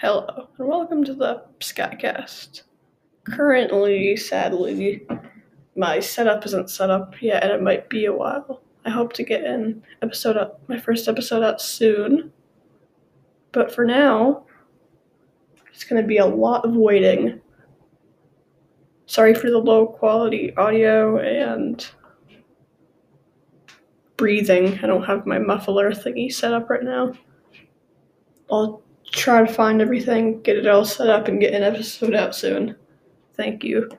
Hello, and welcome to the Skycast. Currently, sadly, my setup isn't set up yet, and it might be a while. I hope to get an episode up, my first episode out soon. But for now, it's going to be a lot of waiting. Sorry for the low quality audio and breathing. I don't have my muffler thingy set up right now. I'll try to find everything, get it all set up, and get an episode out soon. Thank you.